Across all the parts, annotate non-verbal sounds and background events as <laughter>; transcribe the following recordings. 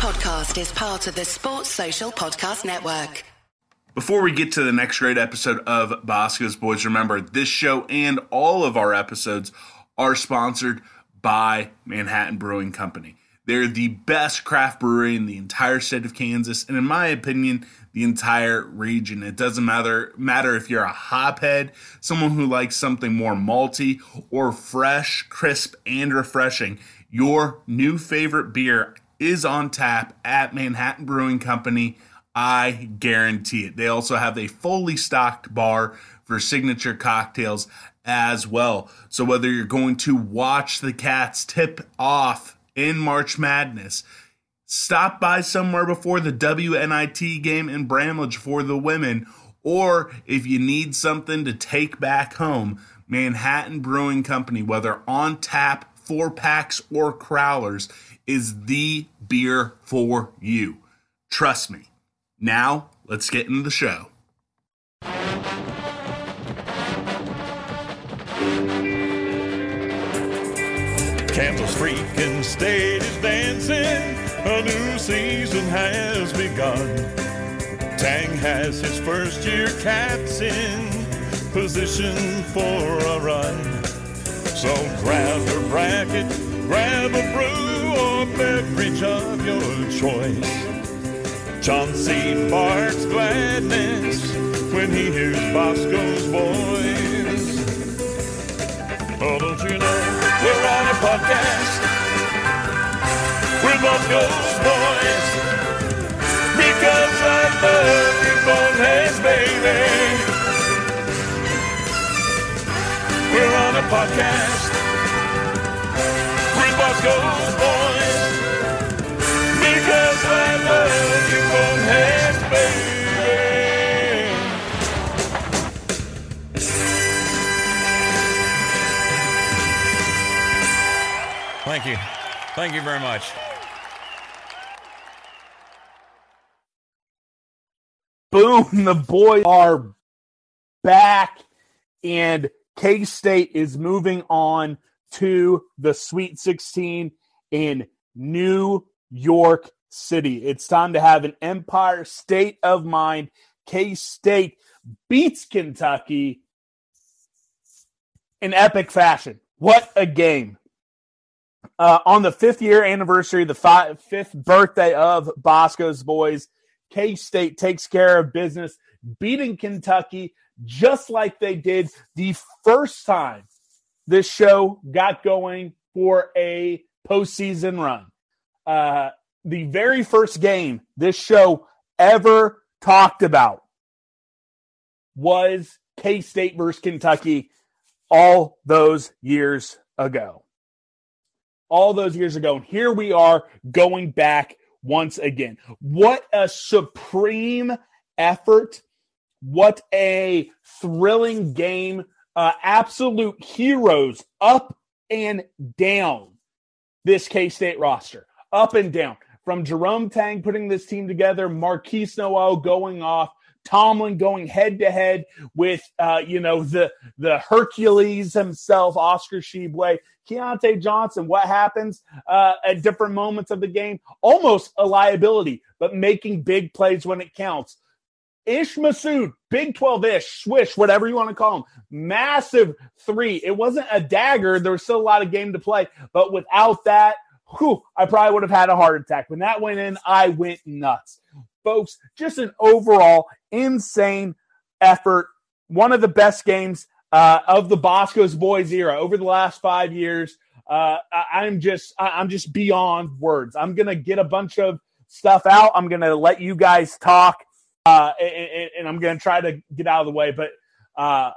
podcast is part of the Sports Social Podcast Network. Before we get to the next great episode of Bosco's Boys, remember this show and all of our episodes are sponsored by Manhattan Brewing Company. They're the best craft brewery in the entire state of Kansas, and in my opinion, the entire region. It doesn't matter matter if you're a hophead, someone who likes something more malty or fresh, crisp, and refreshing. Your new favorite beer is on tap at Manhattan Brewing Company. I guarantee it. They also have a fully stocked bar for signature cocktails as well. So whether you're going to watch the Cats tip off in March Madness, stop by somewhere before the WNIT game in Bramlage for the women, or if you need something to take back home, Manhattan Brewing Company, whether on tap, four packs, or crowlers, is the beer for you. Trust me. Now, let's get into the show. Kansas freaking state is dancing. A new season has begun. Tang has his first year cats in position for a run. So grab a bracket, grab a brew or beverage of your choice. Chauncey barks gladness when he hears Bosco's voice. Oh, don't you know we're on a podcast with Bosco's boys because I love you, boneheads, baby. We're on a podcast Thank you. Thank you very much. Boom, the boys are back, and K State is moving on to the Sweet 16 in New York City. It's time to have an Empire state of mind. K State beats Kentucky in epic fashion. What a game! Uh, on the fifth year anniversary, the fifth birthday of Bosco's Boys, K State takes care of business, beating Kentucky just like they did the first time this show got going for a postseason run. Uh, the very first game this show ever talked about was K State versus Kentucky all those years ago. All those years ago. And here we are going back once again. What a supreme effort. What a thrilling game. Uh, absolute heroes up and down this K State roster. Up and down. From Jerome Tang putting this team together, Markquis Nowell going off, Tomlin going head to head with, uh, you know, the the Hercules himself, Oscar Tshiebwe, Keyontae Johnson. What happens uh, at different moments of the game? Almost a liability, but making big plays when it counts. Ish Massoud, Big 12 ish, swish, whatever you want to call him. Massive three. It wasn't a dagger. There was still a lot of game to play, but without that, whew, I probably would have had a heart attack. When that went in, I went nuts folks. Just an overall insane effort. One of the best games uh, of the Bosco's boys era over the last five years. Uh, I, am just I, am just beyond words. I'm gonna get a bunch of stuff out. I'm gonna let you guys talk, uh, and, and, I'm gonna try to get out of the way. But uh,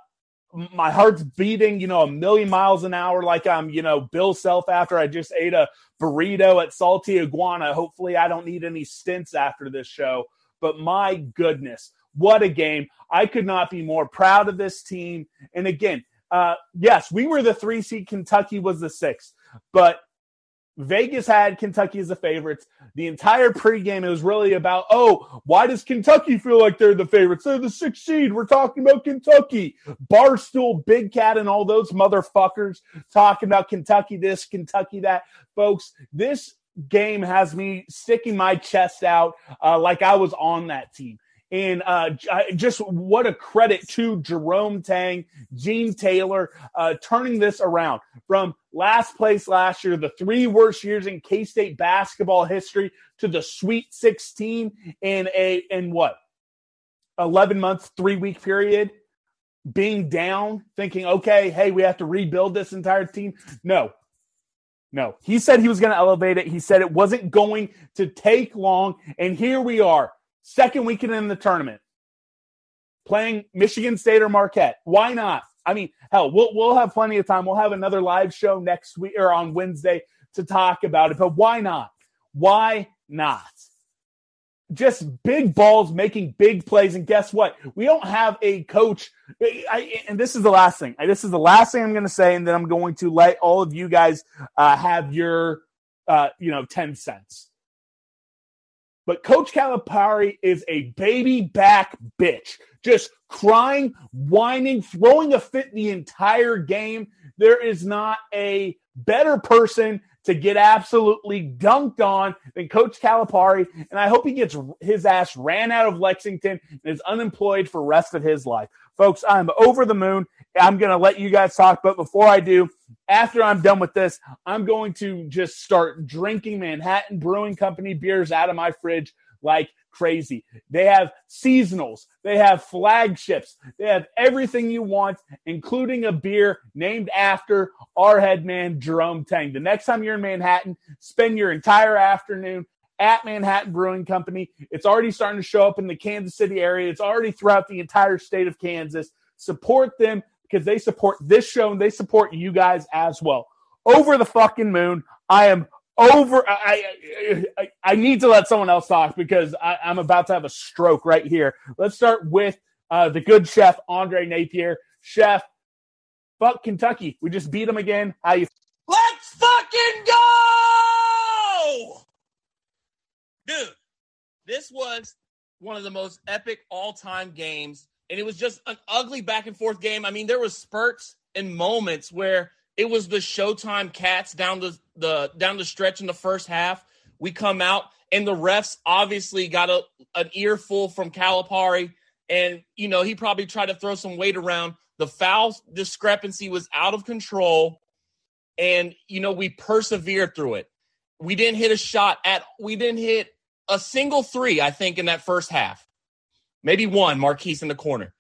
my heart's beating, you know, a million miles an hour, like I'm, you know, Bill Self after I just ate a burrito at Salty Iguana. Hopefully, I don't need any stints after this show. But my goodness, what a game! I could not be more proud of this team. And again, uh, yes, we were the three seed. Kentucky was the sixth, but Vegas had Kentucky as the favorites. The entire pregame, it was really about, oh, why does Kentucky feel like they're the favorites? They're the sixth seed. We're talking about Kentucky. Barstool, Big Cat, and all those motherfuckers talking about Kentucky this, Kentucky that. Folks, this game has me sticking my chest out uh, like I was on that team. And uh, just what a credit to Jerome Tang, Gene Taylor, uh, turning this around from last place last year, the three worst years in K State basketball history, to the Sweet 16 in a in what 11 month, three week period. Being down, thinking, okay, hey, we have to rebuild this entire team. No, no, he said he was going to elevate it. He said it wasn't going to take long. And here we are, second weekend in the tournament, playing Michigan State or Marquette. Why not? I mean, hell, we'll, we'll have plenty of time. We'll have another live show next week or on Wednesday to talk about it. But why not? Why not? just big balls making big plays. And guess what? We don't have a coach. I, and this is the last thing. This is the last thing I'm going to say, and then I'm going to let all of you guys uh, have your, uh, you know, ten cents. But Coach Calipari is a baby back bitch, just crying, whining, throwing a fit the entire game. There is not a better person to get absolutely dunked on than Coach Calipari. And I hope he gets his ass ran out of Lexington and is unemployed for rest of his life. Folks, I'm over the moon. I'm going to let you guys talk. But before I do, after I'm done with this, I'm going to just start drinking Manhattan Brewing Company beers out of my fridge like crazy. They have seasonals, they have flagships, they have everything you want, including a beer named after our head man, Jerome Tang. The next time you're in Manhattan, spend your entire afternoon at Manhattan Brewing Company. It's already starting to show up in the Kansas City area, it's already throughout the entire state of Kansas. Support them because they support this show and they support you guys as well. Over the fucking moon. I am over. I, I, I need to let someone else talk because I, am about to have a stroke right here. Let's start with uh, the good chef Andre Napier. Chef, fuck Kentucky. We just beat them again. How you? Let's fucking go, dude. This was one of the most epic all-time games, and it was just an ugly back and forth game. I mean, there was spurts and moments where it was the Showtime Cats down the, the down the stretch in the first half. We come out and the refs obviously got a, an earful from Calipari, and you know he probably tried to throw some weight around. The foul discrepancy was out of control, and you know we persevered through it. We didn't hit a shot at. We didn't hit a single three. I think in that first half, maybe one. Markquis in the corner,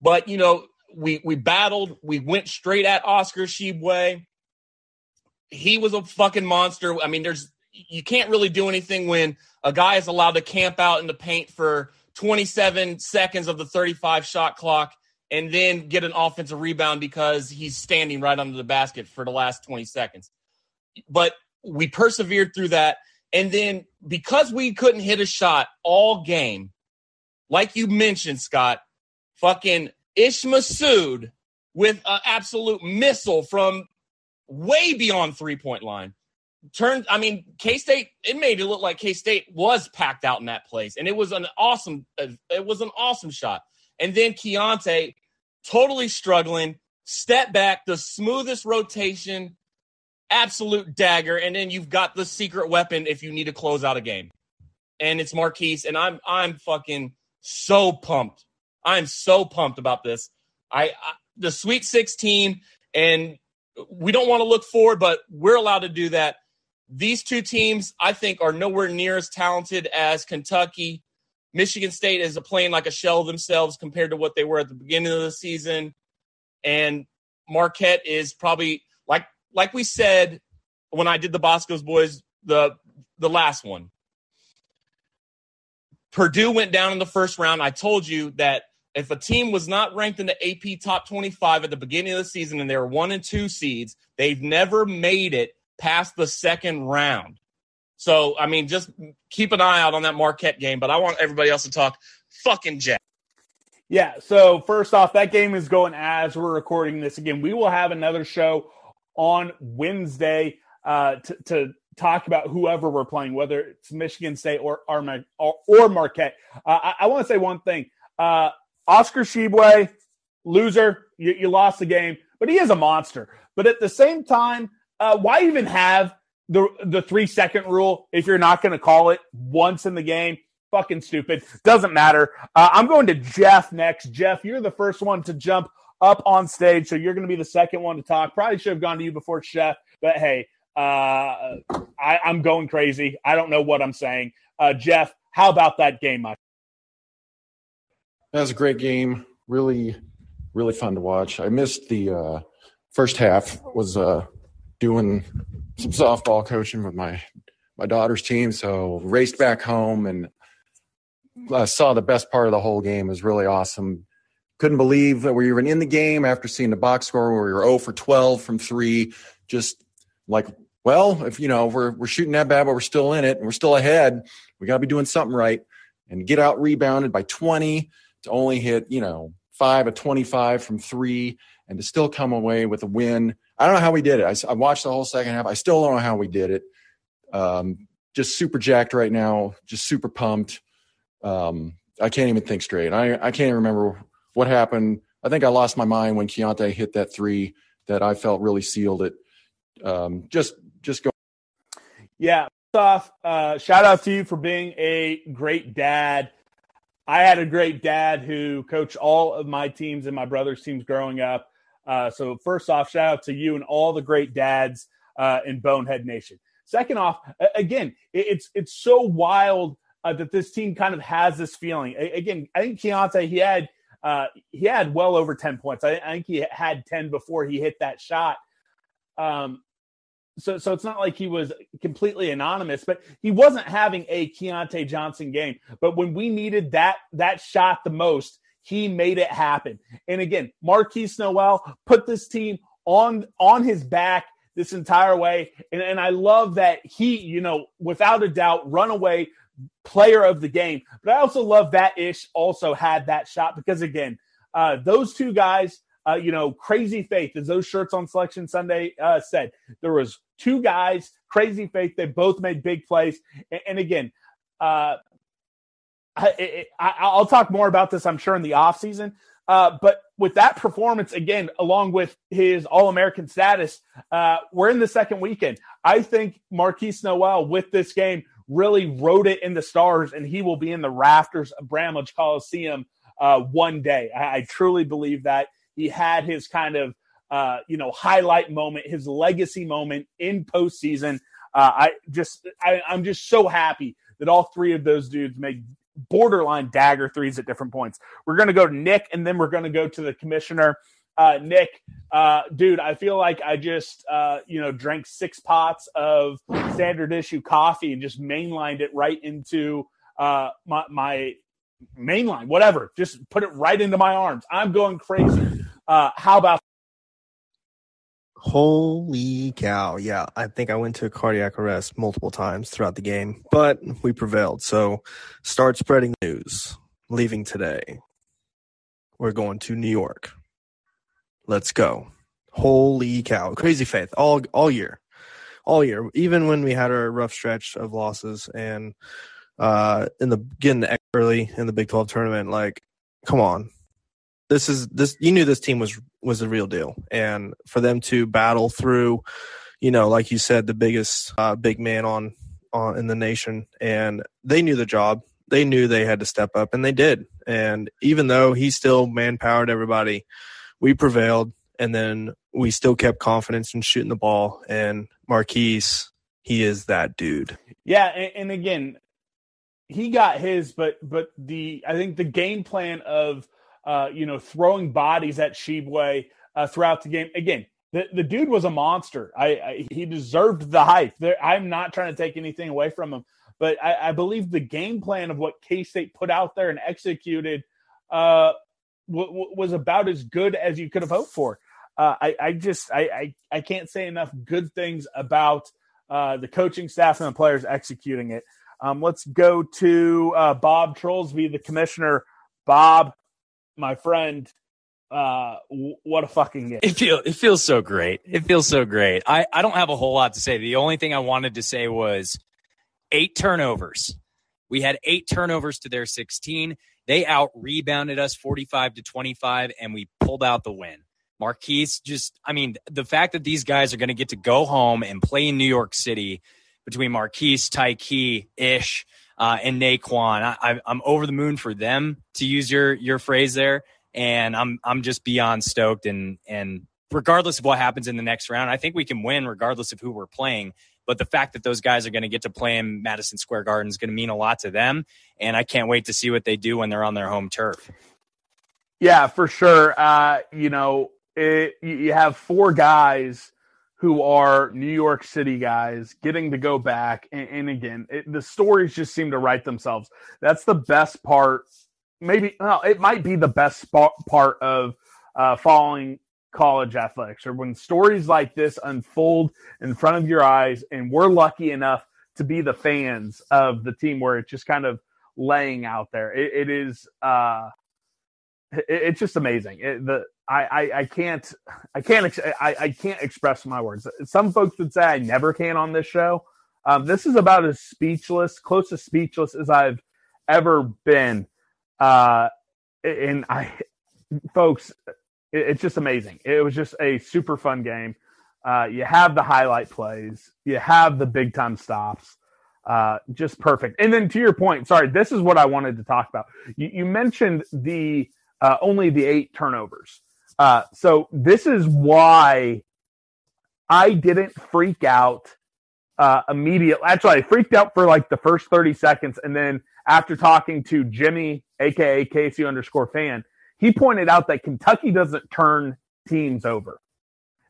but you know we we battled. We went straight at Oscar Tshiebwe. He was a fucking monster. I mean, there's you can't really do anything when a guy is allowed to camp out in the paint for 27 seconds of the 35 shot clock and then get an offensive rebound because he's standing right under the basket for the last 20 seconds. But we persevered through that. And then because we couldn't hit a shot all game, like you mentioned, Scott, fucking Ish Massoud with an absolute missile from way beyond three point line. Turned, I mean, K State. It made it look like K State was packed out in that place, and it was an awesome. Uh, it was an awesome shot. And then Keyontae, totally struggling, step back, the smoothest rotation, absolute dagger, and then you've got the secret weapon if you need to close out a game, and it's Markquis. And I'm I'm fucking so pumped I'm so pumped about this. I, I the Sweet 16, and we don't want to look forward, but we're allowed to do that. These two teams, I think, are nowhere near as talented as Kentucky. Michigan State is playing like a shell of themselves compared to what they were at the beginning of the season, and Marquette is probably like like we said when I did the Bosco's boys the the last one. Purdue went down in the first round. I told you that if a team was not ranked in the AP top 25 at the beginning of the season and they were one and two seeds, they've never made it past the second round. So, I mean, just keep an eye out on that Marquette game, but I want everybody else to talk fucking Jack. Yeah. So, first off, that game is going as we're recording this again. We will have another show on Wednesday uh, to, to talk about whoever we're playing, whether it's Michigan State or or, or Marquette. Uh, I, I want to say one thing. Uh, Oscar Tshiebwe, loser. You, you, lost the game, but he is a monster. But at the same time, uh, why even have the the three second rule. If you're not going to call it once in the game, fucking stupid. Doesn't matter. Uh, I'm going to Jeff next. Jeff, you're the first one to jump up on stage, so you're going to be the second one to talk. Probably should have gone to you before Chef, but hey, I, I'm going crazy. I don't know what I'm saying. Uh, Jeff, how about that game, That was a great game. Really, really fun to watch. I missed the uh, first half. Was uh, doing some softball coaching with my my daughter's team, so raced back home and uh, saw the best part of the whole game. It was really awesome. Couldn't believe that we were even in the game after seeing the box score where we were 0 for 12 from three. Just like, well, if you know we're we're shooting that bad, but we're still in it and we're still ahead, we got to be doing something right. And get out rebounded by 20 to only hit, you know, five of 25 from three and to still come away with a win. I don't know how we did it. I, I watched the whole second half. I still don't know how we did it. Um, just super jacked right now, just super pumped. Um, I can't even think straight. I, I can't even remember what happened. I think I lost my mind when Keyontae hit that three that I felt really sealed it. Um, just, just go. Yeah. First off, uh, shout out to you for being a great dad. I had a great dad who coached all of my teams and my brother's teams growing up. Uh, so first off, shout out to you and all the great dads uh, in Bonehead Nation. Second off, again, it's it's so wild uh, that this team kind of has this feeling. Again, I think Keyontae he had uh, he had well over ten points. I, I, think he had ten before he hit that shot. Um, so so it's not like he was completely anonymous, but he wasn't having a Keyontae Johnson game. But when we needed that that shot the most, he made it happen. And again, Markquis Nowell put this team on on his back this entire way. And, and I love that he, you know, without a doubt, runaway player of the game. But I also love that Ish also had that shot because again, uh, those two guys uh, you know, crazy faith, as those shirts on Selection Sunday uh, said. There was two guys, crazy faith. They both made big plays. And, and again, uh, I, will talk more about this, I'm sure, in the offseason. Uh, but with that performance, again, along with his All American status, uh, we're in the second weekend. I think Markquis Nowell, with this game, really wrote it in the stars, and he will be in the rafters of Bramlage Coliseum uh, one day. I, I truly believe that. He had his kind of uh, you know highlight moment, his legacy moment in postseason. Uh, I just I, I'm just so happy that all three of those dudes made borderline dagger threes at different points. We're going to go to Nick, and then we're going to go to the commissioner. Uh, Nick, uh, dude, I feel like I just, uh, you know, drank six pots of standard issue coffee and just mainlined it right into uh, my, my mainline, whatever. Just put it right into my arms. I'm going crazy. Uh, how about? Holy cow. Yeah, I think I went to cardiac arrest multiple times throughout the game, but we prevailed. So start spreading news. Leaving today. We're going to New York. Let's go. Holy cow. Crazy faith all all year. All year. Even when we had our rough stretch of losses and uh in the getting early in the Big 12 tournament, like come on this is this you knew this team was was the real deal. And for them to battle through you know like you said the biggest uh, big man on on in the nation. And they knew the job. They knew they had to step up and they did. And even though he still manpowered everybody we prevailed and then we still kept confidence in shooting the ball. And Markquis he is that dude. Yeah and, and again he got his but but the i think the game plan of uh, you know, throwing bodies at Tshiebwe uh, throughout the game. Again, the, the dude was a monster. I, I he deserved the hype. There, I'm not trying to take anything away from him, but I, I believe the game plan of what K State put out there and executed uh, w- w- was about as good as you could have hoped for. Uh, I, I just I, I, I can't say enough good things about uh, the coaching staff and the players executing it. Um, let's go to uh, Bob Trollsby, the commissioner. Bob, my friend, uh, what a fucking game. It feels it feels so great. It feels so great. I I don't have a whole lot to say. The only thing I wanted to say was eight turnovers. We had eight turnovers to their 16. They out rebounded us 45 to 25 and we pulled out the win. Markquis just, I mean, the fact that these guys are going to get to go home and play in New York City between Markquis, Tykei, Ish, uh, and Nae'Qwan, I, I'm over the moon for them to use your your phrase there, and I'm I'm just beyond stoked. And and regardless of what happens in the next round, I think we can win regardless of who we're playing. But the fact that those guys are going to get to play in Madison Square Garden is going to mean a lot to them, and I can't wait to see what they do when they're on their home turf. Yeah, for sure. Uh, you know, it, you have four guys who are New York City guys getting to go back. And, and again, it, the stories just seem to write themselves. That's the best part. Maybe well, it might be the best part of uh, following college athletics, or when stories like this unfold in front of your eyes, and we're lucky enough to be the fans of the team where it's just kind of laying out there. it, it is. Uh, it, it's just amazing. It, the I, I, can't I can't I, I can't express my words. Some folks would say I never can on this show. Um, this is about as speechless, close to speechless as I've ever been. Uh, and I, folks, it, it's just amazing. It was just a super fun game. Uh, you have the highlight plays, you have the big time stops. Uh, just perfect. And then to your point, sorry, this is what I wanted to talk about. You, you mentioned the uh, only the eight turnovers. Uh, so this is why I didn't freak out uh, immediately. Actually, I freaked out for like the first 30 seconds. And then after talking to Jimmy, aka Casey underscore fan, he pointed out that Kentucky doesn't turn teams over.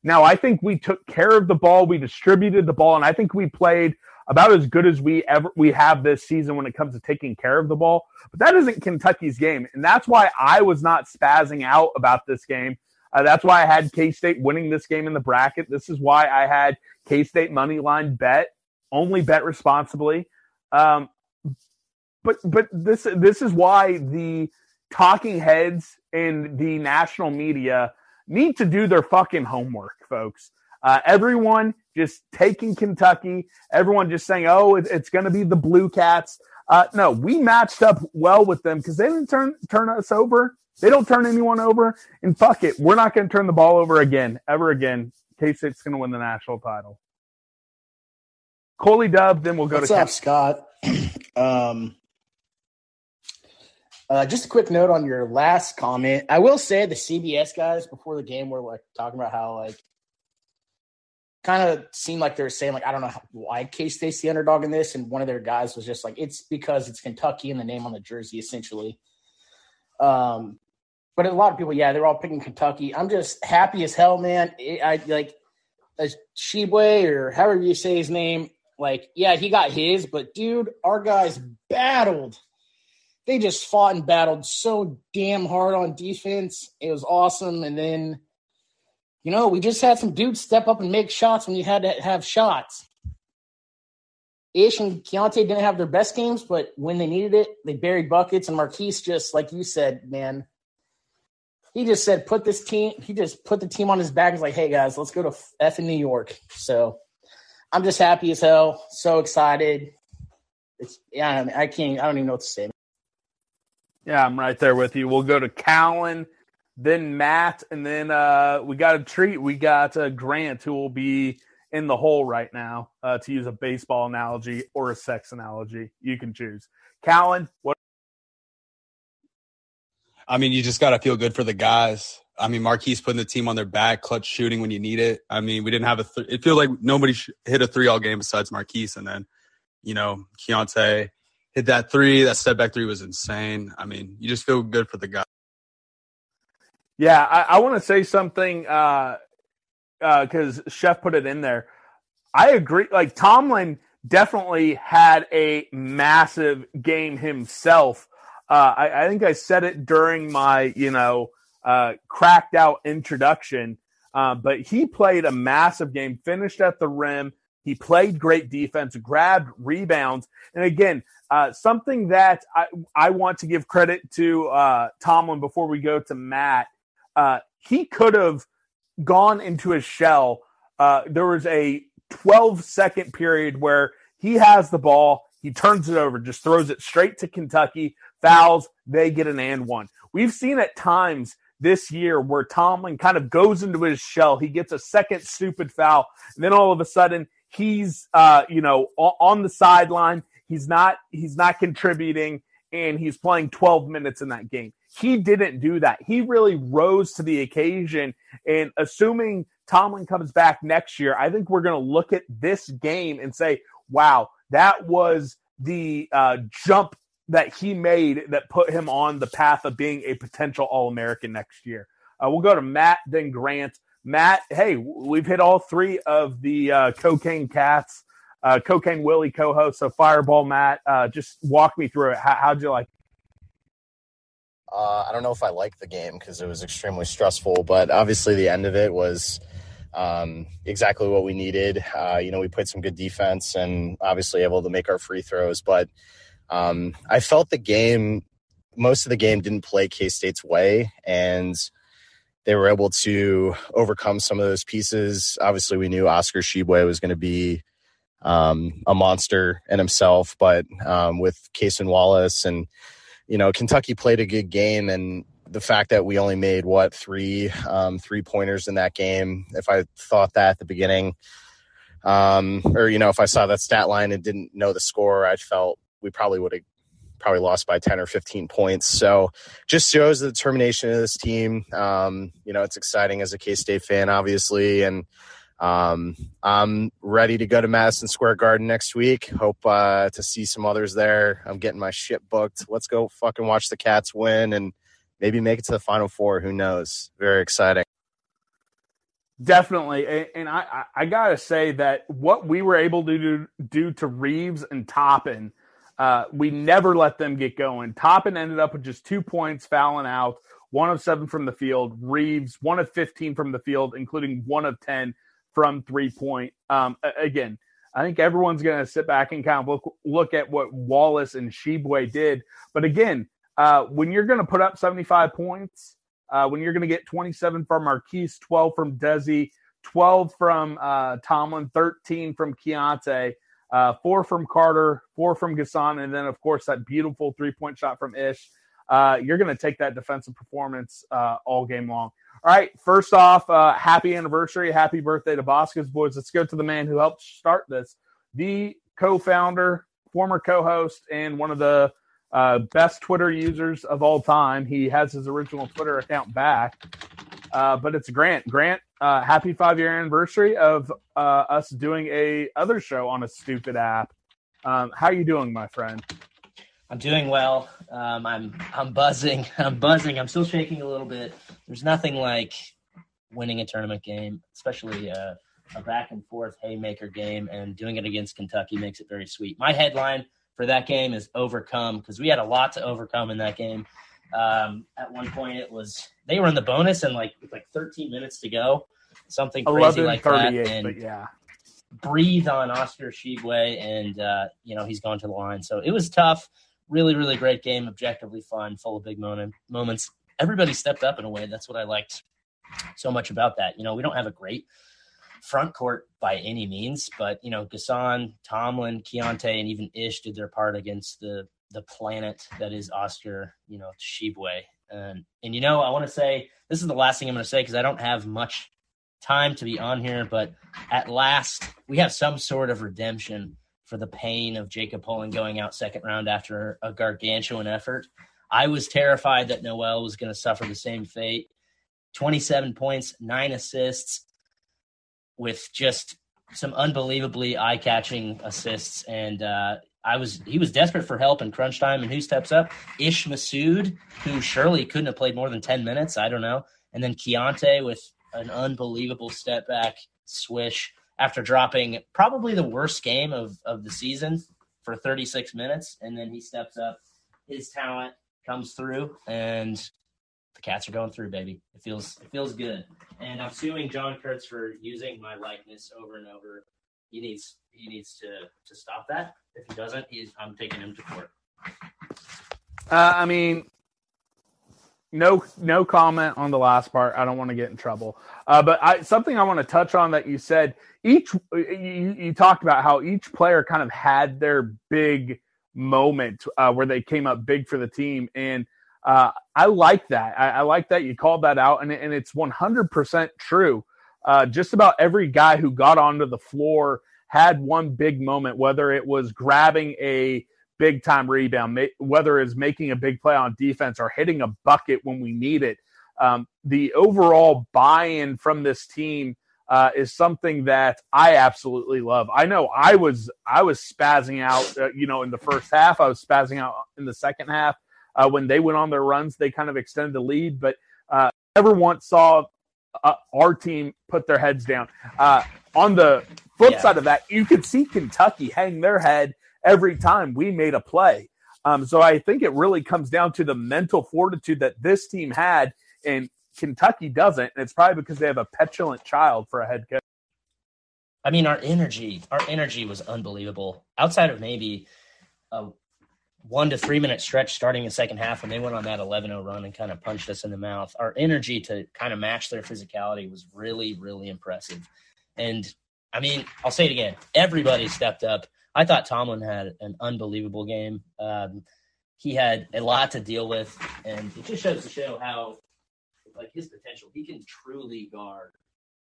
Now, I think we took care of the ball, we distributed the ball, and I think we played about as good as we ever we have this season when it comes to taking care of the ball. But that isn't Kentucky's game, and that's why I was not spazzing out about this game. Uh, that's why I had K State winning this game in the bracket. This is why I had K State money line bet. Only bet responsibly. Um, but but this this is why the talking heads and the national media need to do their fucking homework, folks. Uh, everyone just taking Kentucky, everyone just saying, "Oh, it, it's going to be the Blue Cats." Uh, no, we matched up well with them because they didn't turn turn us over. They don't turn anyone over, and fuck it, we're not going to turn the ball over again, ever again. K State's going to win the national title. Coley Dub, then we'll go What's to up, Scott. <clears throat> um, uh, just a quick note on your last comment. I will say the CBS guys before the game were like talking about how like kind of seemed like they were saying like I don't know why K State's the underdog in this, and one of their guys was just like it's because it's Kentucky and the name on the jersey essentially. Um, but a lot of people, yeah, they're all picking Kentucky. I'm just happy as hell, man. It, I like Shibwe or however you say his name. Like, yeah, he got his, but dude, our guys battled. They just fought and battled so damn hard on defense. It was awesome, and then you know, we just had some dudes step up and make shots when you had to have shots. Ish and Keyontae didn't have their best games, but when they needed it, they buried buckets. And Markquis just, like you said, man, he just said, put this team, he just put the team on his back. He's like, hey guys, let's go to F in New York. So I'm just happy as hell. So excited. It's, yeah, I can't, I don't even know what to say. Yeah, I'm right there with you. We'll go to Callan then Matt, and then uh, we got a treat. We got uh, Grant, who will be in the hole right now, uh, to use a baseball analogy or a sex analogy. You can choose. Callan, what? I mean, you just got to feel good for the guys. I mean, Markquis putting the team on their back, clutch shooting when you need it. I mean, we didn't have a. Th- it feels like nobody sh- hit a three all game besides Markquis, and then, you know, Keyontae hit that three. That step back three was insane. I mean, you just feel good for the guys. Yeah, I, I want to say something because uh, uh, Chef put it in there. I agree. Like Tomlin definitely had a massive game himself. Uh, I, I, think I said it during my, you know, uh, cracked out introduction, uh, but he played a massive game, finished at the rim. He played great defense, grabbed rebounds. And again, uh, something that I, I want to give credit to uh, Tomlin before we go to Matt uh, he could have gone into his shell. Uh, there was a 12 second period where he has the ball, he turns it over, just throws it straight to Kentucky, fouls, they get an and one. We've seen at times this year where Tomlin kind of goes into his shell. He gets a second stupid foul, and then all of a sudden he's uh, you know on the sideline. He's not he's not contributing, and he's playing 12 minutes in that game. He didn't do that. He really rose to the occasion. And assuming Tomlin comes back next year, I think we're going to look at this game and say, "Wow, that was the uh, jump that he made that put him on the path of being a potential All American next year. Uh, we'll go to Matt, then Grant. Matt, hey, we've hit all three of the uh, Cocaine Cats, uh, Cocaine Willie co host. So, Fireball Matt, uh, just walk me through it. How, how'd you like uh, I don't know if I liked the game because it was extremely stressful, but obviously the end of it was um, exactly what we needed. Uh, you know, we played some good defense and obviously able to make our free throws, but um, I felt the game, most of the game didn't play K State's way, and they were able to overcome some of those pieces. Obviously, we knew Oscar Tshiebwe was going to be um, a monster in himself, but um, with Cason Wallace and you know Kentucky played a good game, and the fact that we only made what three um, three pointers in that game. If I thought that at the beginning, um, or you know, if I saw that stat line and didn't know the score, I felt we probably would have probably lost by 10 or 15 points. So just shows the determination of this team. Um, you know, it's exciting as a K State fan, obviously. And um, I'm ready to go to Madison Square Garden next week. Hope uh, to see some others there. I'm getting my shit booked. Let's go fucking watch the Cats win and maybe make it to the Final Four. Who knows? Very exciting. Definitely, and I I gotta say that what we were able to do, do to Reeves and Toppin, uh, we never let them get going. Toppin ended up with just two points, fouling out, one of seven from the field. Reeves one of fifteen from the field, including one of ten from three point. Um, again, I think everyone's going to sit back and kind of look look at what Wallace and Tshiebwe did. But again, uh, when you're going to put up seventy five points uh, when you're going to get 27 from Markquis, 12 from Desi, 12 from uh, Tomlin, 13 from Keyontae, uh, four from Carter, four from N'Guessan, and then, of course, that beautiful three point shot from Ish. Uh, you're going to take that defensive performance uh, all game long. All right, first off, uh, happy anniversary, happy birthday to Bosco's boys. Let's go to the man who helped start this, the co founder, former co host, and one of the uh, best Twitter users of all time. He has his original Twitter account back, uh, but it's Grant. Grant, uh, happy five year anniversary of uh, us doing a other show on a stupid app. Um, how you doing, my friend? I'm doing well. Um, I'm I'm buzzing. <laughs> I'm buzzing. I'm still shaking a little bit. There's nothing like winning a tournament game, especially uh, a back and forth haymaker game, and doing it against Kentucky makes it very sweet. My headline for that game is overcome because we had a lot to overcome in that game. Um, at one point, it was they were in the bonus and like with like 13 minutes to go, something crazy like that. And yeah, breathe on Oscar Tshiebwe, and uh, you know he's gone to the line. So it was tough. Really, really great game. Objectively fun, full of big moment, moments. Everybody stepped up in a way. That's what I liked so much about that. You know, we don't have a great front court by any means, but you know, N'Guessan, Tomlin, Keyontae, and even Ish did their part against the the planet that is Oscar, you know, Tshiebwe. And and you know, I want to say this is the last thing I'm going to say because I don't have much time to be on here, but at last we have some sort of redemption for the pain of Jacob Pullen going out second round after a gargantuan effort. I was terrified that Nowell was going to suffer the same fate. 27 points, nine assists, with just some unbelievably eye-catching assists and uh, I was he was desperate for help in crunch time and who steps up? Ish Massoud, who surely couldn't have played more than 10 minutes, I don't know. And then Keyontae with an unbelievable step back swish after dropping probably the worst game of, of the season for 36 minutes. And then he steps up. His talent comes through and the cats are going through, baby. It feels it feels good. And I'm suing John Kurtz for using my likeness over and over. He needs he needs to to stop that. If he doesn't, he's I'm taking him to court. Uh, I mean, no no comment on the last part. I don't want to get in trouble. Uh, but I, something I want to touch on that you said. Each you, you talked about how each player kind of had their big moment uh, where they came up big for the team, and uh, I like that. I, I, like that you called that out, and, and it's 100% true. Uh, just about every guy who got onto the floor had one big moment, whether it was grabbing a big time rebound, whether it's making a big play on defense or hitting a bucket when we need it. Um, the overall buy in from this team uh, is something that I absolutely love. I know I was I was spazzing out, uh, you know, in the first half. I was spazzing out in the second half uh, when they went on their runs. They kind of extended the lead, but uh, never once saw uh, our team put their heads down. Uh, on the flip yeah. side of that, you could see Kentucky hang their head every time we made a play. Um, so I think it really comes down to the mental fortitude that this team had, and Kentucky doesn't. And it's probably because they have a petulant child for a head coach. I mean, our energy, our energy was unbelievable. Outside of maybe a one to three minute stretch starting the second half when they went on that 11-0 run and kind of punched us in the mouth, our energy to kind of match their physicality was really, really impressive. And I mean, I'll say it again. Everybody stepped up. I thought Tomlin had an unbelievable game. Um, he had a lot to deal with, and it just shows to show how, like, his potential. He can truly guard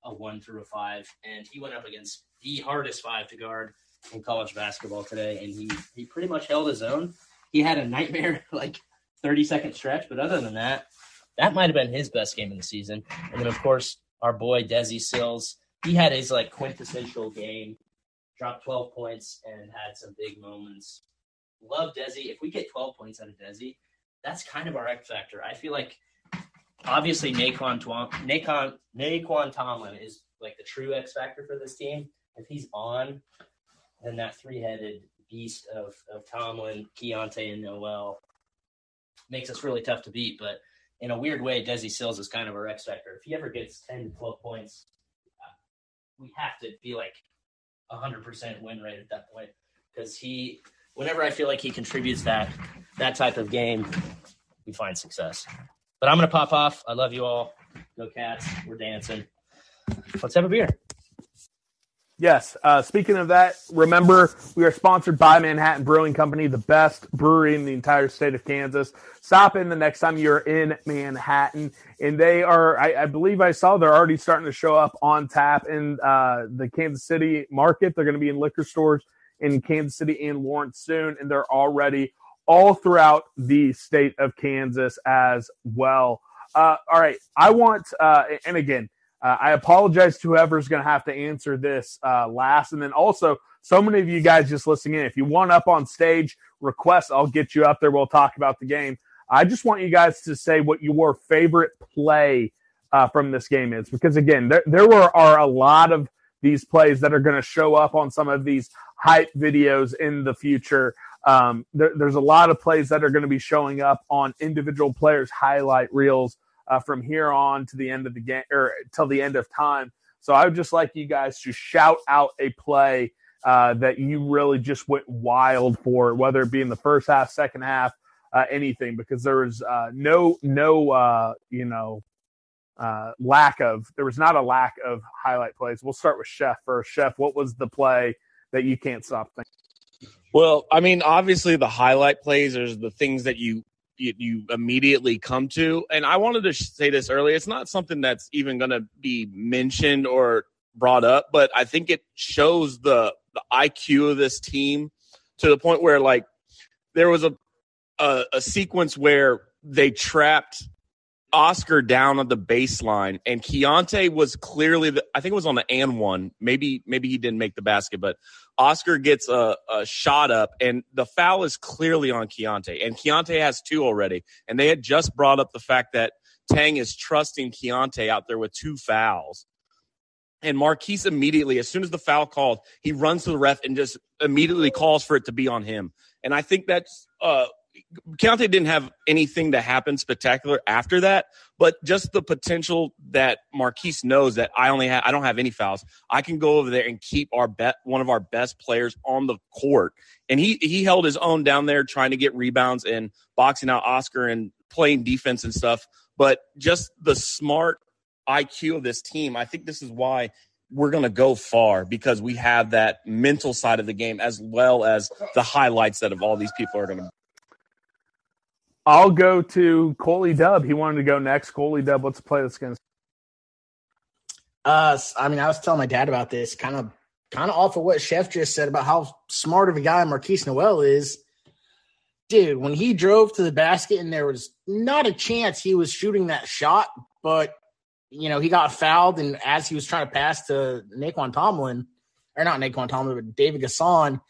a one through a five, and he went up against the hardest five to guard in college basketball today, and he he pretty much held his own. He had a nightmare <laughs> like thirty second stretch, but other than that, that might have been his best game of the season. And then of course our boy Desi Sills, he had his like quintessential game, dropped twelve points and had some big moments. Love Desi. If we get twelve points out of Desi, that's kind of our X factor. I feel like obviously Nae'Qwan, Nae'Qwan, Nae'Qwan Tomlin is like the true X factor for this team. If he's on, then that three headed beast of, of Tomlin, Keyontae, and Nowell makes us really tough to beat. But in a weird way, Desi Sills is kind of our X factor. If he ever gets 10 to 12 points, we have to be like 100% win rate at that point because he, whenever I feel like he contributes that that type of game, we find success. But I'm gonna pop off. I love you all. Go Cats. We're dancing. Let's have a beer. Yes. Uh, speaking of that, remember we are sponsored by Manhattan Brewing Company, the best brewery in the entire state of Kansas. Stop in the next time you're in Manhattan, and they are. I, I believe I saw they're already starting to show up on tap in uh, the Kansas City market. They're going to be in liquor stores in Kansas City and Lawrence soon, and they're already all throughout the state of Kansas as well. Uh, all right, I want, uh, and again uh, I apologize to whoever's going to have to answer this uh, last. And then also, so many of you guys just listening in, if you want up on stage, request, I'll get you up there. We'll talk about the game. I just want you guys to say what your favorite play uh, from this game is, because again, there, there were, are a lot of these plays that are going to show up on some of these hype videos in the future. Um, there, there's a lot of plays that are going to be showing up on individual players' highlight reels uh, from here on to the end of the game or till the end of time. So I would just like you guys to shout out a play uh, that you really just went wild for, whether it be in the first half, second half, uh, anything, because there was uh, no no uh, you know uh, lack of there was not a lack of highlight plays. We'll start with Chef first. Chef, what was the play that you can't stop thinking? Well, I mean, obviously the highlight plays are the things that you you, you immediately come to. And I wanted to say this earlier. It's not something that's even going to be mentioned or brought up, but I think it shows the the IQ of this team to the point where like there was a a, a sequence where they trapped Oscar down on the baseline, and Keyontae was clearly the, I think it was on the and one. Maybe maybe he didn't make the basket, but Oscar gets a, a shot up, and the foul is clearly on Keyontae, and Keyontae has two already. And they had just brought up the fact that Tang is trusting Keyontae out there with two fouls. And Markquis immediately, as soon as the foul called, he runs to the ref and just immediately calls for it to be on him. And I think that's uh, Keyontae didn't have anything to happen spectacular after that, but just the potential that Markquis knows that I only have I don't have any fouls. I can go over there and keep our bet one of our best players on the court. And he he held his own down there trying to get rebounds and boxing out Oscar and playing defense and stuff. But just the smart IQ of this team, I think this is why we're going to go far because we have that mental side of the game as well as the highlights that of all these people are going to I'll go to Coley Dub. He wanted to go next. Coley Dub, what's the play that's going? Uh, I mean, I was telling my dad about this, kind of, kind of off of what Chef just said about how smart of a guy Markquis Nowell is. Dude, when he drove to the basket and there was not a chance he was shooting that shot, but you know he got fouled, and as he was trying to pass to Nae'Qwan Tomlin, or not Nae'Qwan Tomlin, but David N'Guessan,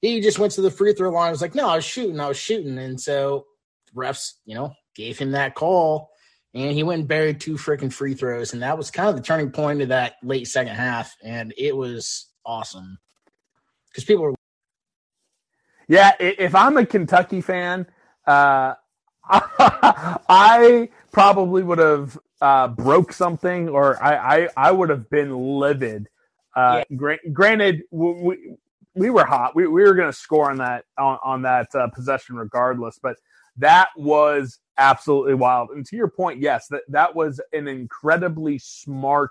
he just went to the free throw line. Was like, "No, I was shooting, I was shooting," and so refs, you know, gave him that call, and he went and buried two freaking free throws, and that was kind of the turning point of that late second half, and it was awesome because people were. Yeah, if I'm a Kentucky fan, uh, <laughs> I probably would have uh, broke something, or I, I, I would have been livid. Uh, gra- granted, we we were hot. We, we were going to score on that on, on that uh, possession regardless, but that was absolutely wild. And to your point, yes, that that was an incredibly smart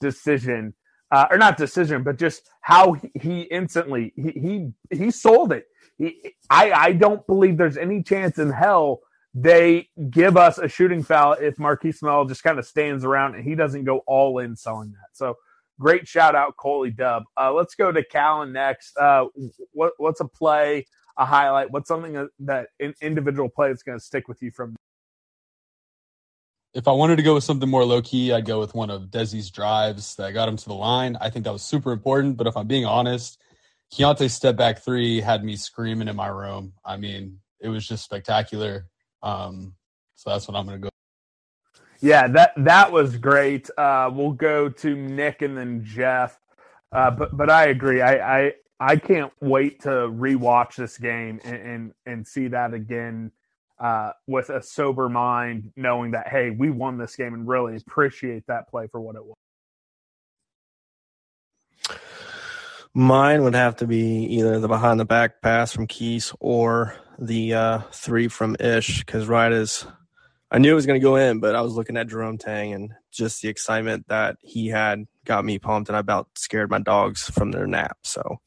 decision, uh, or not decision, but just how he, instantly he, he he sold it. He, I I don't believe there's any chance in hell they give us a shooting foul if Markquis Nowell just kind of stands around and he doesn't go all in selling that. So great shout out Coley Dub. Uh, let's go to Callan next. Uh, what what's a play, a highlight? What's something that, in, individual play that's going to stick with you from? If I wanted to go with something more low key, I'd go with one of Desi's drives that got him to the line. I think that was super important. But if I'm being honest, Keyontae's step back three had me screaming in my room. I mean, it was just spectacular. Um, so that's what I'm going to go. Yeah, that that was great. Uh, we'll go to Nick and then Jeff. Uh, but but I agree. I, I I can't wait to rewatch this game and and, and see that again uh, with a sober mind, knowing that hey, we won this game and really appreciate that play for what it was. Mine would have to be either the behind the back pass from Keys or the uh, three from Ish because right as I knew it was going to go in, but I was looking at Jerome Tang and just the excitement that he had got me pumped, and I about scared my dogs from their nap. So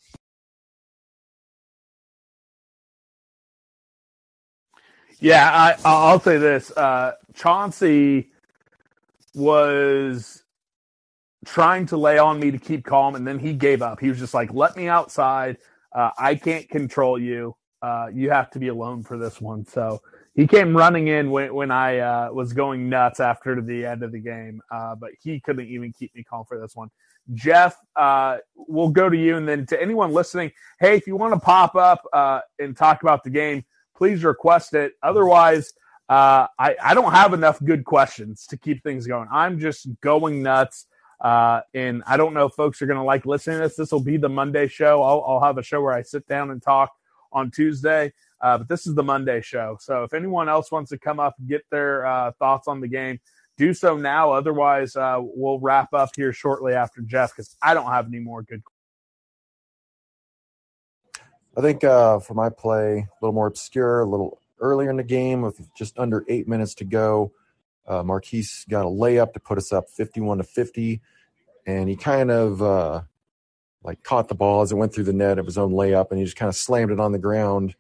Yeah, I, I'll say this: uh, Chauncey was trying to lay on me to keep calm, and then he gave up. He was just like, "Let me outside. Uh, I can't control you. Uh, you have to be alone for this one." So he came running in when when I uh, was going nuts after the end of the game, uh, but he couldn't even keep me calm for this one. Jeff, uh, we'll go to you, and then to anyone listening, hey, if you want to pop up uh, and talk about the game, please request it. Otherwise, uh, I, I don't have enough good questions to keep things going. I'm just going nuts. Uh, and I don't know if folks are going to like listening to this. This will be the Monday show. I'll, I'll have a show where I sit down and talk on Tuesday. Uh, but this is the Monday show. So if anyone else wants to come up and get their uh, thoughts on the game, do so now. Otherwise, uh, we'll wrap up here shortly after Jeff because I don't have any more good. I think uh, for my play, a little more obscure, a little earlier in the game with just under eight minutes to go, uh, Markquis got a layup to put us up 51 to 50, and he kind of uh, like caught the ball as it went through the net of his own layup, and he just kind of slammed it on the ground,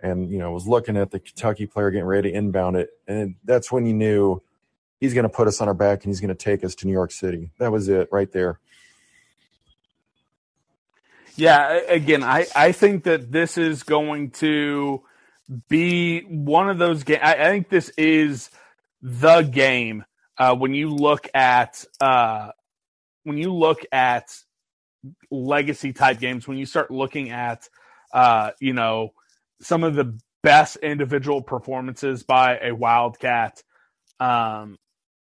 and you know was looking at the Kentucky player getting ready to inbound it, and that's when you knew he's going to put us on our back and he's going to take us to New York City. That was it right there. Yeah, again, I, I think that this is going to be one of those games. I, I think this is the game uh, when you look at uh, when you look at legacy type games. When you start looking at uh, you know some of the best individual performances by a Wildcat. Um,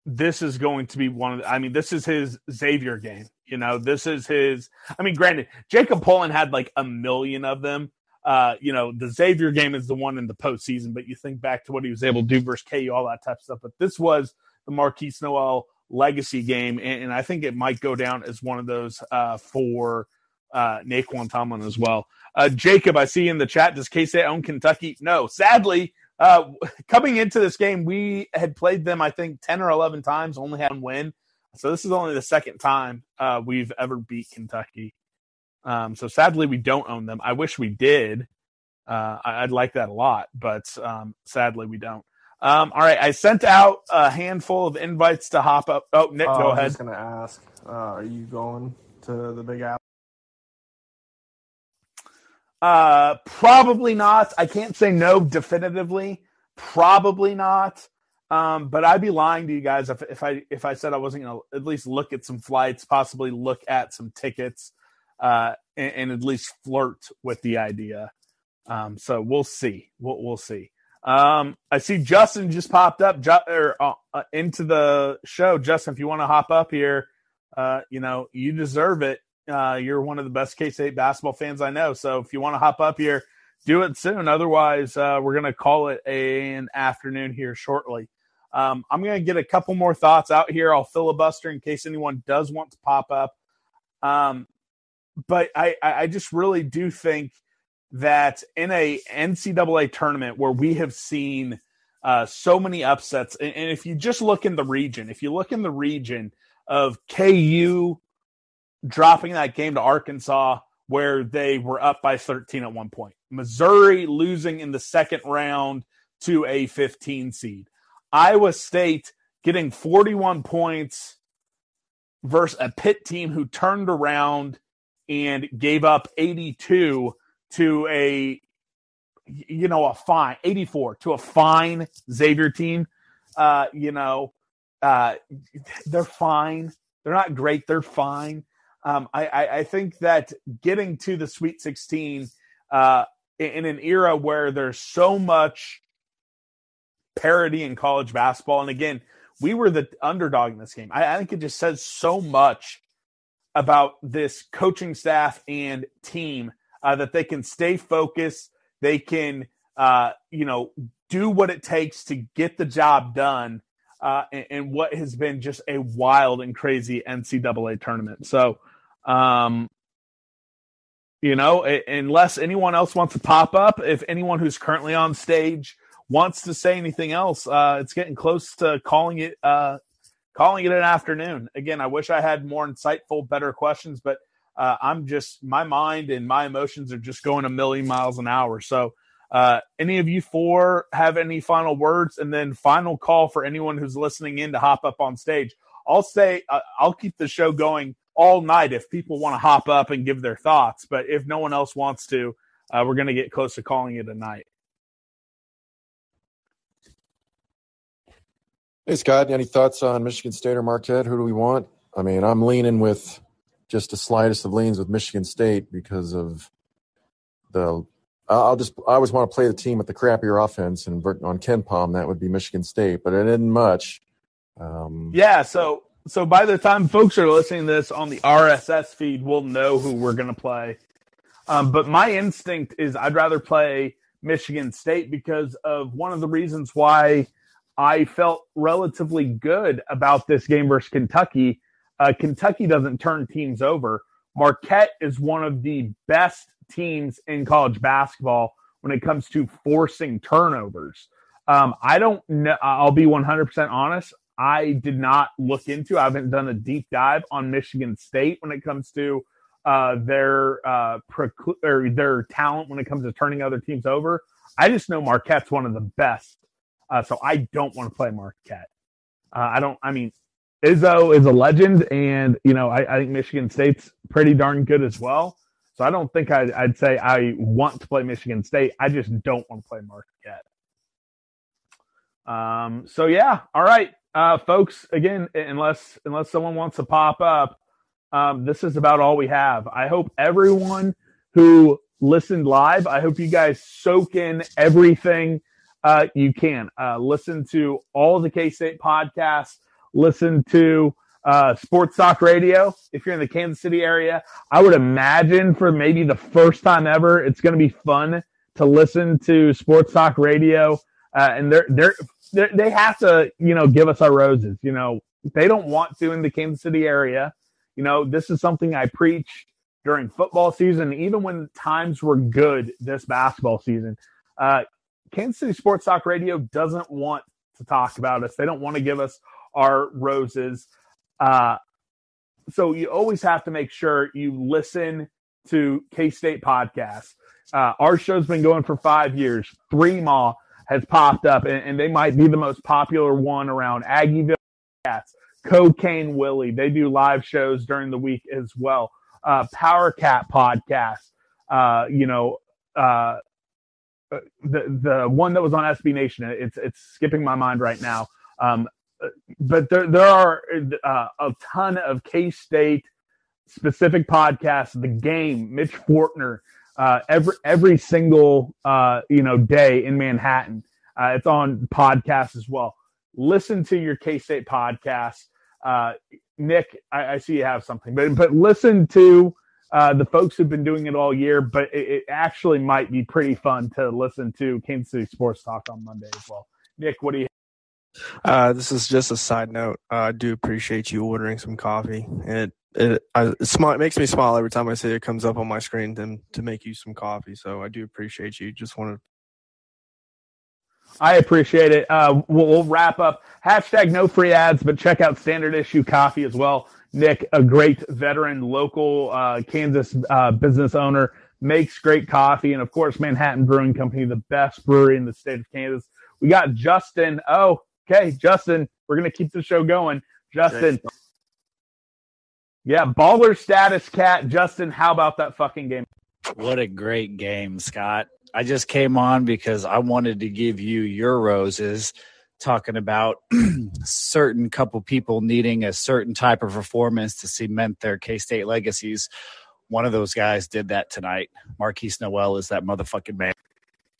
this is going to be one of the, I mean, this is his Xavier game. You know, this is his I mean, granted, Jacob Pullen had like a million of them. Uh, you know, the Xavier game is the one in the postseason, but you think back to what he was able to do versus KU, all that type of stuff. But this was the Markquis Nowell legacy game, and, and I think it might go down as one of those uh, for uh, Nae'Qwan Tomlin as well. Uh, Jacob, I see in the chat, does K State own Kentucky? No, sadly, uh, <laughs> coming into this game, we had played them, I think, 10 or 11 times, only had one win. So this is only the second time uh, we've ever beat Kentucky. Um, so sadly, we don't own them. I wish we did. Uh, I, would like that a lot, but um, sadly we don't. Um, all right, I sent out a handful of invites to hop up. Oh, Nick, uh, go I was just gonna ask, uh, are you going to the Big Apple? Uh, probably not. I can't say no definitively. Probably not. Um, but I'd be lying to you guys if, if I if I said I wasn't going to at least look at some flights, possibly look at some tickets, uh, and, and at least flirt with the idea. Um, so we'll see. We'll, we'll see. Um, I see Justin just popped up or, uh, uh, into the show. Justin, if you want to hop up here, uh, you know you deserve it. Uh, you're one of the best K State basketball fans I know. So if you want to hop up here, do it soon. Otherwise, uh, we're going to call it a, an afternoon here shortly. Um, I'm going to get a couple more thoughts out here. I'll filibuster in case anyone does want to pop up. Um, but I, I just really do think that in a NCAA tournament where we have seen uh, so many upsets, and, and if you just look in the region, if you look in the region of KU dropping that game to Arkansas where they were up by 13 at one point, Missouri losing in the second round to a 15 seed. Iowa State getting 41 points versus a Pitt team who turned around and gave up 82 to a you know a fine 84 to a fine Xavier team. Uh, you know, uh, they're fine. They're not great. They're fine. Um, I, I, I think that getting to the Sweet 16 uh, in an era where there's so much parity in college basketball. And again, we were the underdog in this game. I, I think it just says so much about this coaching staff and team uh, that they can stay focused. They can, uh, you know, do what it takes to get the job done. Uh, and, and, what has been just a wild and crazy NCAA tournament. So, um, you know, unless anyone else wants to pop up, if anyone who's currently on stage wants to say anything else, uh, it's getting close to calling it uh, calling it an afternoon. Again, I wish I had more insightful, better questions, but uh, I'm just my mind and my emotions are just going a million miles an hour. So, uh, any of you four have any final words, and then final call for anyone who's listening in to hop up on stage. I'll say uh, I'll keep the show going all night if people want to hop up and give their thoughts, but if no one else wants to, uh, we're going to get close to calling it a night. Hey, Scott, any thoughts on Michigan State or Marquette? Who do we want? I mean, I'm leaning with just the slightest of leans with Michigan State because of the. I'll just. I always want to play the team with the crappier offense, and on KenPom that would be Michigan State, but it isn't much. Um, yeah, so so by the time folks are listening to this on the RSS feed, we'll know who we're going to play. Um, but my instinct is I'd rather play Michigan State because of one of the reasons why I felt relatively good about this game versus Kentucky. Uh, Kentucky doesn't turn teams over. Marquette is one of the best teams in college basketball when it comes to forcing turnovers. Um, I don't know. I'll be 100% honest. I did not look into. I haven't done a deep dive on Michigan State when it comes to uh, their uh, or their talent when it comes to turning other teams over. I just know Marquette's one of the best uh, so I don't want to play Marquette. Uh, I don't. I mean, Izzo is a legend, and you know I, I, think Michigan State's pretty darn good as well. So I don't think I'd, I'd, say I want to play Michigan State. I just don't want to play Marquette. Um. So yeah. All right, uh, folks. Again, unless unless someone wants to pop up, um, this is about all we have. I hope everyone who listened live. I hope you guys soak in everything uh, you can uh, listen to all the K State podcasts, listen to uh, Sports Talk Radio if you're in the Kansas City area. I would imagine for maybe the first time ever, it's going to be fun to listen to Sports Talk Radio. Uh, and they're, they're, they have to, you know, give us our roses. You know, they don't want to in the Kansas City area. You know, this is something I preach during football season, even when times were good this basketball season. Uh, Kansas City Sports Talk Radio doesn't want to talk about us. They don't want to give us our roses. Uh, so you always have to make sure you listen to K State podcasts. Uh, our show's been going for five years. Three Maw has popped up, and, and they might be the most popular one around Aggieville Cats. Cocaine Willie, they do live shows during the week as well. Uh, Power Cat podcast, uh, you know, uh, the the one that was on SB Nation. It's it's skipping my mind right now. Um, but there there are uh, a ton of K State specific podcasts. The game, Mitch Fortner, uh, every every single uh, you know day in Manhattan. Uh, it's on podcasts as well. Listen to your K State podcast. Uh, Nick, I, I, see you have something, but but listen to uh, the folks who've been doing it all year. But it, it, actually might be pretty fun to listen to Kansas City Sports Talk on Monday as well. Nick, what do you? This is just a side note. I do appreciate you ordering some coffee. It it, I, it, it makes me smile every time I see it comes up on my screen to to make you some coffee. So I do appreciate you. Just wanted I appreciate it. Uh, we'll, we'll, wrap up. Hashtag no free ads, but check out Standard Issue Coffee as well. Nick, a great veteran, local uh, Kansas uh, business owner, makes great coffee. And of course, Manhattan Brewing Company, the best brewery in the state of Kansas. We got Justin. Oh, okay. Justin, we're going to keep the show going. Justin. Yeah, baller status cat. Justin, how about that fucking game? What a great game, Scott. I just came on because I wanted to give you your roses talking about <clears throat> certain couple people needing a certain type of performance to cement their K-State legacies. One of those guys did that tonight. Markquis Nowell is that motherfucking man.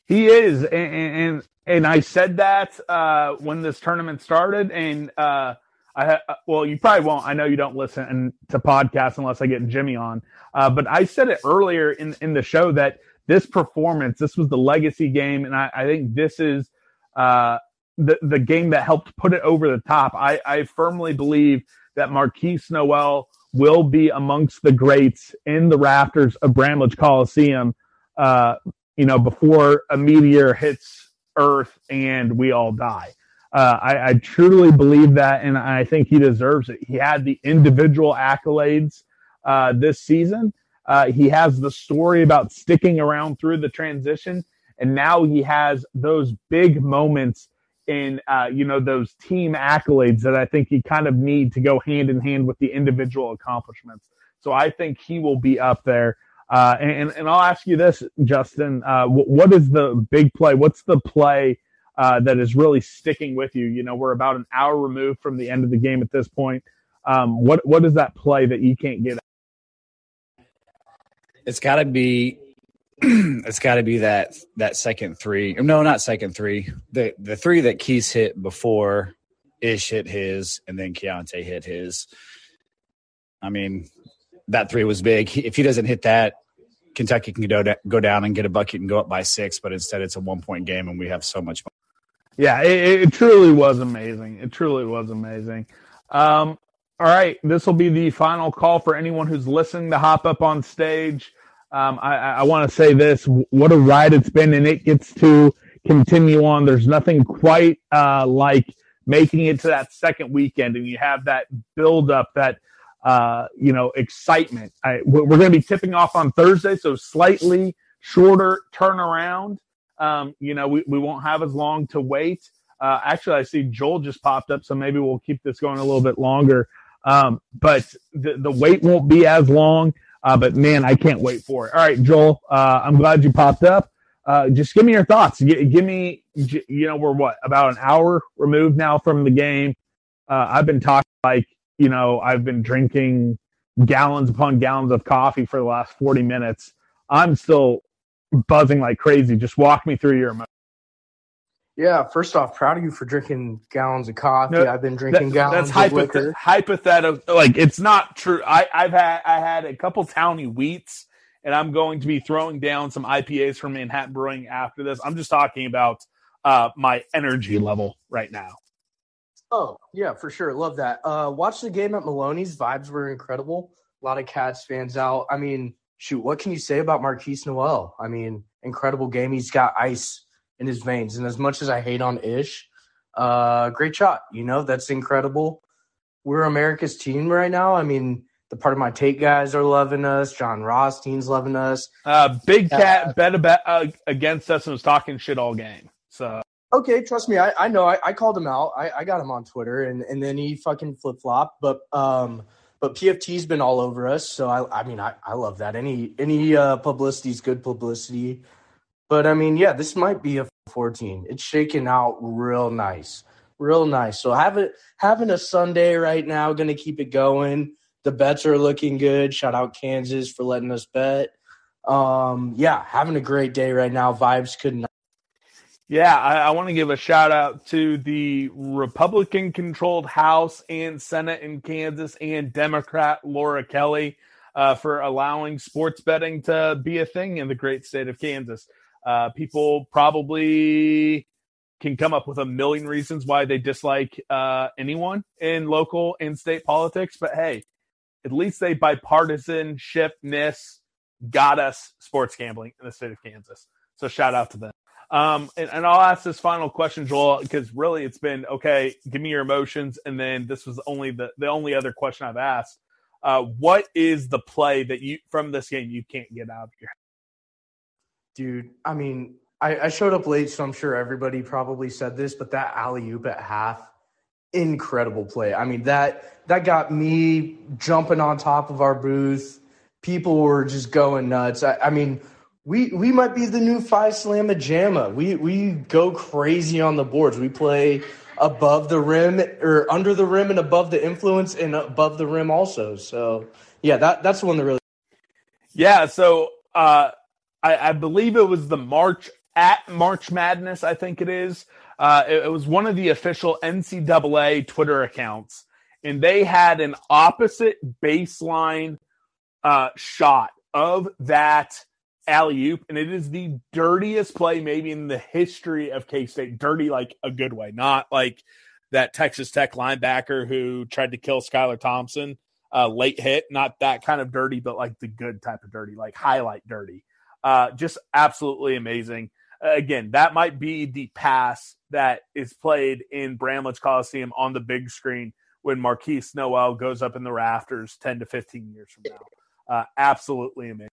He is, and and, and I said that uh, when this tournament started, and uh, I well, you probably won't. I know you don't listen to podcasts unless I get Jimmy on, uh, but I said it earlier in in the show that this performance, this was the legacy game, and I, I think this is uh, the the game that helped put it over the top. I, I firmly believe that Markquis Nowell will be amongst the greats in the rafters of Bramlage Coliseum. Uh, you know, before a meteor hits Earth and we all die. Uh, I, I, truly believe that, and I think he deserves it. He had the individual accolades uh, this season, uh, he has the story about sticking around through the transition, and now he has those big moments in uh, you know those team accolades that I think he kind of need to go hand in hand with the individual accomplishments. So I think he will be up there. Uh, and, and I'll ask you this, Justin: what is the big play? What's the play uh, that is really sticking with you? You know, we're about an hour removed from the end of the game at this point. Um, what what is that play that you can't get it's got to be <clears throat> it's got to be that that second three. No, not second three. The the three that Keys hit before Ish hit his, and then Keyontae hit his. I mean, that three was big. If he doesn't hit that, Kentucky can go go down and get a bucket and go up by six. But instead, it's a one point game, and we have so much. Yeah, it, it truly was amazing. It truly was amazing. Um, all right, this will be the final call for anyone who's listening to hop up on stage. Um, I, I want to say this: what a ride it's been, and it gets to continue on. There's nothing quite uh, like making it to that second weekend, and you have that build up, that uh, you know excitement. I, we're going to be tipping off on Thursday, so slightly shorter turnaround. Um, you know, we, we won't have as long to wait. Uh, actually, I see Joel just popped up, so maybe we'll keep this going a little bit longer. Um, but the, the wait won't be as long. Uh, but man, I can't wait for it. All right, Joel, uh, I'm glad you popped up. Uh, just give me your thoughts. G- give me, you know, we're what about an hour removed now from the game. Uh, I've been talking like, you know, I've been drinking gallons upon gallons of coffee for the last 40 minutes. I'm still buzzing like crazy. Just walk me through your emotions. Yeah, first off, proud of you for drinking gallons of coffee. No, I've been drinking that, gallons that's of liquor. hypothetical. Like it's not true. I, I've had I had a couple towny wheats, and I'm going to be throwing down some IPAs from Manhattan Brewing after this. I'm just talking about uh, my energy level right now. Oh yeah, for sure. Love that. Uh, watch the game at Maloney's. Vibes were incredible. A lot of Cats fans out. I mean, shoot, what can you say about Markquis Nowell? I mean, incredible game. He's got ice in his veins. And as much as I hate on Ish, uh, great shot. You know, that's incredible. We're America's team right now. I mean, the Pardon My Take guys are loving us. Jon Rothstein's loving us. Uh, Big Cat bet about, uh, against us and was talking shit all game. So Okay, trust me, I, I know. I, I called him out. I, I got him on Twitter, and, and then he fucking flip flopped. But um, but PFT's been all over us, so I I mean I, I love that. Any any uh, publicity is good publicity. But I mean, yeah, this might be a 14. It's shaking out real nice, real nice. So having having a Sunday right now, to keep it going. The bets are looking good. Shout out Kansas for letting us bet. Um, yeah, having a great day right now. Vibes could not. Yeah, I, I want to give a shout out to the Republican controlled House and Senate in Kansas and Democrat Laura Kelly uh, for allowing sports betting to be a thing in the great state of Kansas. Uh, people probably can come up with a million reasons why they dislike uh, anyone in local and state politics, but hey, at least they bipartisanshipness got us sports gambling in the state of Kansas. So shout out to them. Um, and, and, I'll ask this final question, Joel, because really it's been okay. Give me your emotions, and then this was only the the only other question I've asked. Uh, what is the play that you from this game you can't get out of your? Head? Dude, I mean, I, I showed up late, so I'm sure everybody probably said this, but that alley oop at half, incredible play. I mean that that got me jumping on top of our booth. People were just going nuts. I, I mean we we might be the new five slamma jamma. We we go crazy on the boards. We play above the rim or under the rim and above the influence and above the rim also. So yeah, that that's the one that really. Yeah. So uh, I, I believe it was the March at March Madness. I think it is. Uh, it, it was one of the official NCAA Twitter accounts, and they had an opposite baseline uh, shot of that alley oop, and it is the dirtiest play maybe in the history of K State. Dirty, like a good way, not like that Texas Tech linebacker who tried to kill Skylar Thompson. Uh, late hit, not that kind of dirty, but like the good type of dirty, like highlight dirty. Uh, just absolutely amazing. Uh, again, that might be the pass that is played in Bramlage Coliseum on the big screen when Markquis Nowell goes up in the rafters 10 to 15 years from now. Uh, absolutely amazing.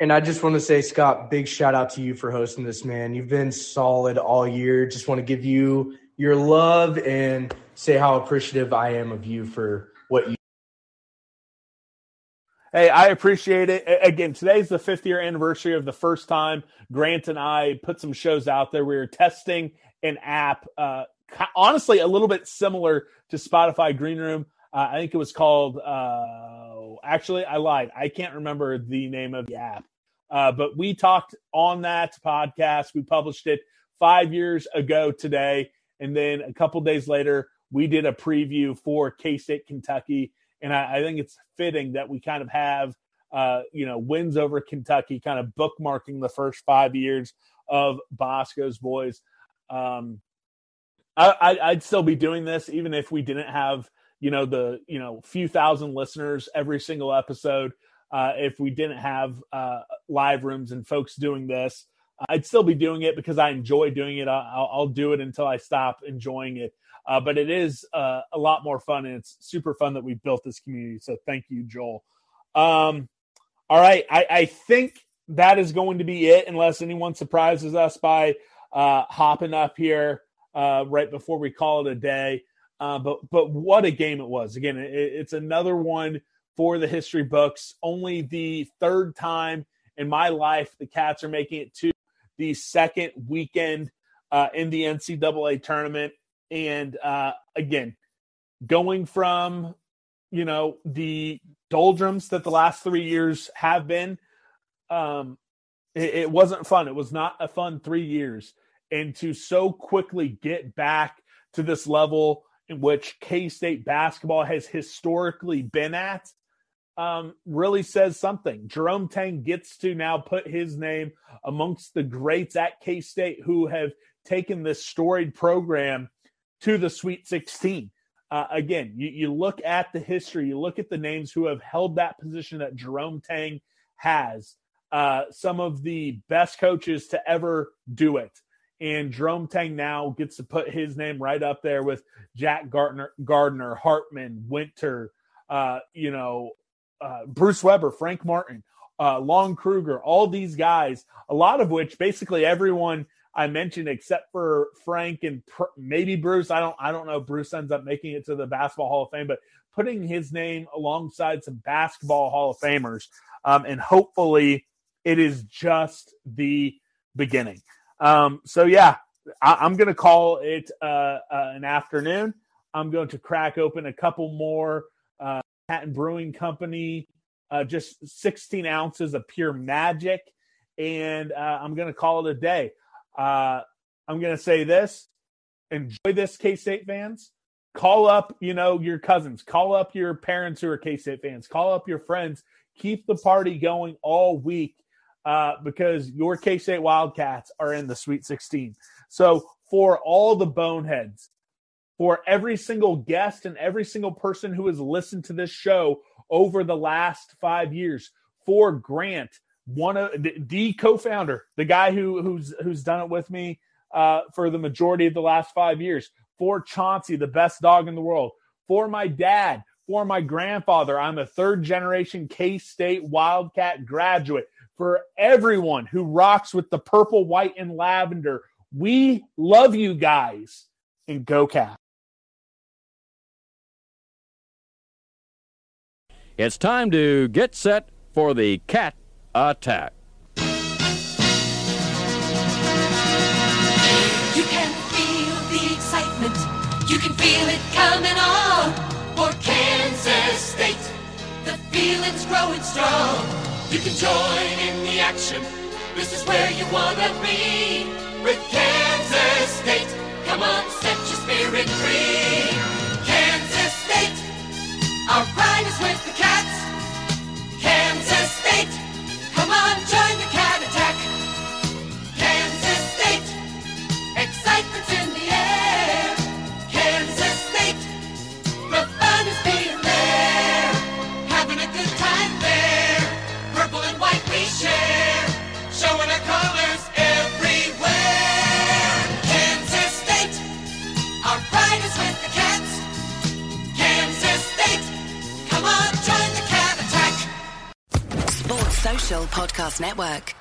And I just want to say, Scott, big shout out to you for hosting this, man. You've been solid all year. Just want to give you your love and say how appreciative I am of you for what you. Hey, I appreciate it. Again, today's the fifth year anniversary of the first time Grant and I put some shows out there. We were testing an app, uh, honestly, a little bit similar to Spotify Green Room. Uh, I think it was called. Uh, actually, I lied. I can't remember the name of the app. Uh, but we talked on that podcast. We published it five years ago today, and then a couple days later, we did a preview for K State, Kentucky. And I, I, think it's fitting that we kind of have, uh, you know, wins over Kentucky, kind of bookmarking the first five years of Bosco's boys. Um, I, I'd still be doing this even if we didn't have you know the you know few thousand listeners every single episode uh, if we didn't have uh, live rooms and folks doing this i'd still be doing it because i enjoy doing it. I'll, I'll do it until i stop enjoying it. Uh, but it is uh, a lot more fun and it's super fun that we've built this community. So thank you joel. Um, all right. I, I think that is going to be it unless anyone surprises us by uh, hopping up here uh, right before we call it a day. Uh, but but what a game it was! Again, it, it's another one for the history books. Only the third time in my life the Cats are making it to the second weekend uh, in the NCAA tournament, and uh, again, going from you know the doldrums that the last three years have been. Um, it, it wasn't fun. It was not a fun three years, and to so quickly get back to this level in which K State basketball has historically been at um, really says something. Jerome Tang gets to now put his name amongst the greats at K State who have taken this storied program to the Sweet 16. Uh, again, you, you look at the history, you look at the names who have held that position that Jerome Tang has. Uh, some of the best coaches to ever do it and Jerome Tang now gets to put his name right up there with Jack Gardner, Gardner, Hartman, Winter, uh, you know, uh, Bruce Weber, Frank Martin, uh, Lon Kruger, all these guys, a lot of which basically everyone I mentioned except for Frank and pr- maybe Bruce. I don't I don't know. Bruce ends up making it to the Basketball Hall of Fame, but putting his name alongside some Basketball Hall of Famers, um, and hopefully it is just the beginning. Um, so yeah, I, am going to call it uh, uh, an afternoon. I'm going to crack open a couple more Hatton Brewing Company, uh, just 16 ounces of pure magic, and uh, I'm going to call it a day. Uh, I'm going to say this: enjoy this, K State fans. Call up, you know, your cousins. Call up your parents who are K State fans. Call up your friends. Keep the party going all week uh, because your K State Wildcats are in the Sweet 16. So for all the boneheads, for every single guest and every single person who has listened to this show over the last five years, for Grant, one of the, co-founder, the guy who who's who's done it with me uh, for the majority of the last five years, for Chauncey, the best dog in the world, for my dad, for my grandfather. I'm a third generation K State Wildcat graduate. For everyone who rocks with the purple, white, and lavender, we love you guys and go cat. It's time to get set for the cat attack. You can feel the excitement. You can feel it coming on for Kansas State. The feeling's growing strong. You can join in the action. This is where you wanna be with Kansas State. Come on, set your spirit free. Our pride is with the Cats. Kansas State, come on, join the Cat Podcast Network.